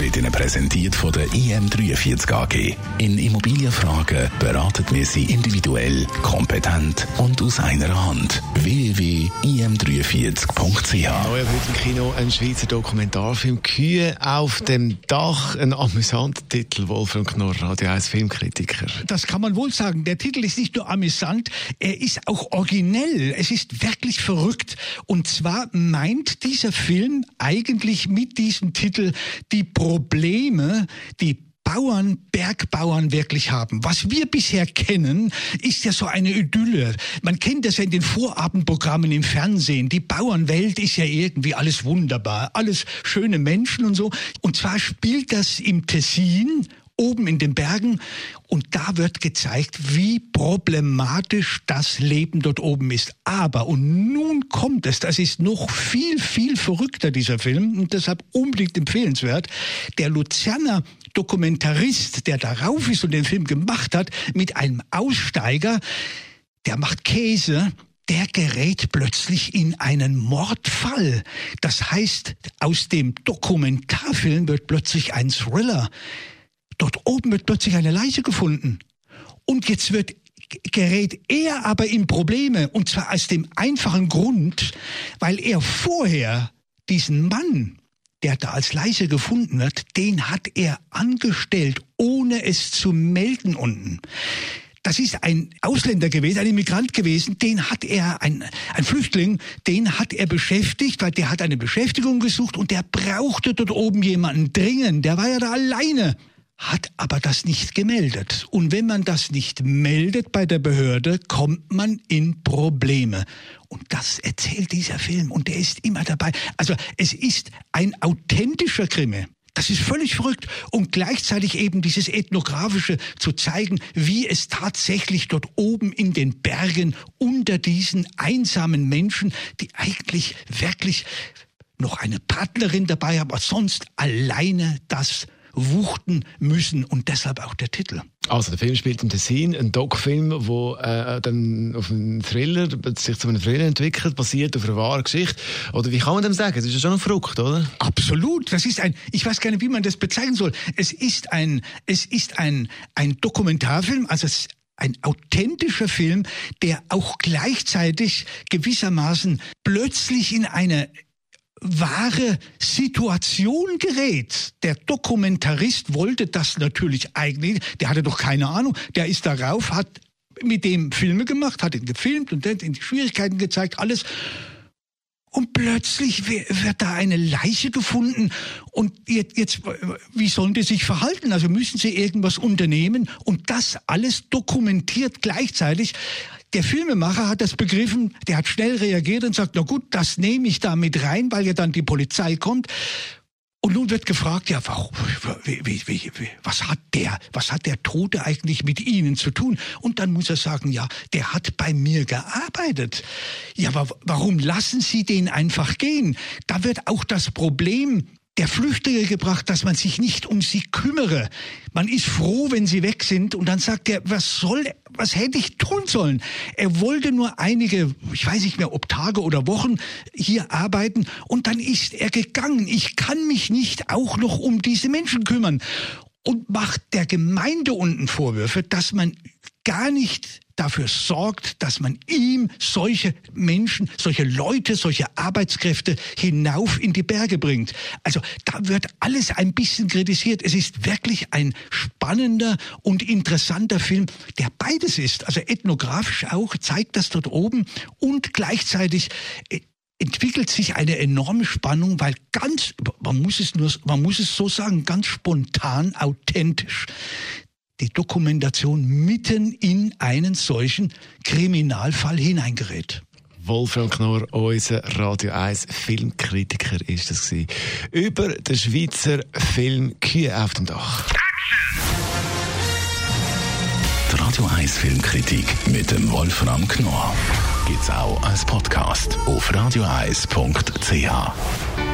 wird Ihnen präsentiert von der IM43 AG. In Immobilienfragen beraten wir Sie individuell, kompetent und aus einer Hand. www.im43.ch Neu heute im Kino ein Schweizer Dokumentarfilm Kühe auf dem Dach. Ein amüsanter Titel, Wolfram Knorr, Radio 1 Filmkritiker. Das kann man wohl sagen. Der Titel ist nicht nur amüsant, er ist auch originell. Es ist wirklich verrückt. Und zwar meint dieser Film eigentlich mit diesem Titel die Probleme, die Bauern, Bergbauern wirklich haben. Was wir bisher kennen, ist ja so eine Idylle. Man kennt das ja in den Vorabendprogrammen im Fernsehen. Die Bauernwelt ist ja irgendwie alles wunderbar, alles schöne Menschen und so. Und zwar spielt das im Tessin oben in den Bergen und da wird gezeigt, wie problematisch das Leben dort oben ist. Aber, und nun kommt es, das ist noch viel, viel verrückter, dieser Film, und deshalb unbedingt empfehlenswert, der Luzerner Dokumentarist, der darauf ist und den Film gemacht hat, mit einem Aussteiger, der macht Käse, der gerät plötzlich in einen Mordfall. Das heißt, aus dem Dokumentarfilm wird plötzlich ein Thriller. Dort oben wird plötzlich eine Leiche gefunden. Und jetzt wird gerät er aber in Probleme, und zwar aus dem einfachen Grund, weil er vorher diesen Mann, der da als Leiche gefunden wird, den hat er angestellt, ohne es zu melden unten. Das ist ein Ausländer gewesen, ein Immigrant gewesen, den hat er, ein, ein Flüchtling, den hat er beschäftigt, weil der hat eine Beschäftigung gesucht und der brauchte dort oben jemanden dringend, der war ja da alleine hat aber das nicht gemeldet. Und wenn man das nicht meldet bei der Behörde, kommt man in Probleme. Und das erzählt dieser Film und der ist immer dabei. Also es ist ein authentischer Krimi. Das ist völlig verrückt. Und gleichzeitig eben dieses ethnografische zu zeigen, wie es tatsächlich dort oben in den Bergen unter diesen einsamen Menschen, die eigentlich wirklich noch eine Partnerin dabei haben, aber sonst alleine das wuchten müssen und deshalb auch der Titel. Also der Film spielt in Tessin, ein Doc-Film, wo äh, dann auf einen Thriller, sich zu einem Thriller entwickelt, basiert auf einer wahren Geschichte. Oder wie kann man dem sagen? Das ist ja schon ein Frucht, oder? Absolut. Das ist ein, ich weiß gar nicht, wie man das bezeichnen soll. Es ist ein, es ist ein, ein Dokumentarfilm, also es ein authentischer Film, der auch gleichzeitig gewissermaßen plötzlich in eine wahre Situation gerät. Der Dokumentarist wollte das natürlich eigentlich, der hatte doch keine Ahnung, der ist darauf, hat mit dem Filme gemacht, hat ihn gefilmt und dann in die Schwierigkeiten gezeigt, alles. Und plötzlich wird da eine Leiche gefunden. Und jetzt, jetzt, wie sollen die sich verhalten? Also müssen sie irgendwas unternehmen. Und das alles dokumentiert gleichzeitig. Der Filmemacher hat das begriffen, der hat schnell reagiert und sagt, na gut, das nehme ich da mit rein, weil ja dann die Polizei kommt. Und nun wird gefragt, ja, warum, wie, wie, wie, was hat der, was hat der Tote eigentlich mit Ihnen zu tun? Und dann muss er sagen, ja, der hat bei mir gearbeitet. Ja, aber warum lassen Sie den einfach gehen? Da wird auch das Problem der Flüchtlinge gebracht, dass man sich nicht um sie kümmere. Man ist froh, wenn sie weg sind und dann sagt er, was soll, was hätte ich tun sollen? Er wollte nur einige, ich weiß nicht mehr, ob Tage oder Wochen hier arbeiten und dann ist er gegangen. Ich kann mich nicht auch noch um diese Menschen kümmern und macht der Gemeinde unten Vorwürfe, dass man gar nicht dafür sorgt, dass man ihm solche Menschen, solche Leute, solche Arbeitskräfte hinauf in die Berge bringt. Also da wird alles ein bisschen kritisiert. Es ist wirklich ein spannender und interessanter Film, der beides ist. Also ethnografisch auch, zeigt das dort oben und gleichzeitig äh, entwickelt sich eine enorme Spannung, weil ganz, man muss es nur, man muss es so sagen, ganz spontan, authentisch die Dokumentation mitten in einen solchen Kriminalfall hineingerät. Wolfram Knorr, unser Radio 1 Filmkritiker ist das gewesen. Über den Schweizer Film Kühe auf dem Dach. Die Radio 1 Filmkritik mit dem Wolfram Knorr gibt's auch als Podcast auf radioeis.ch.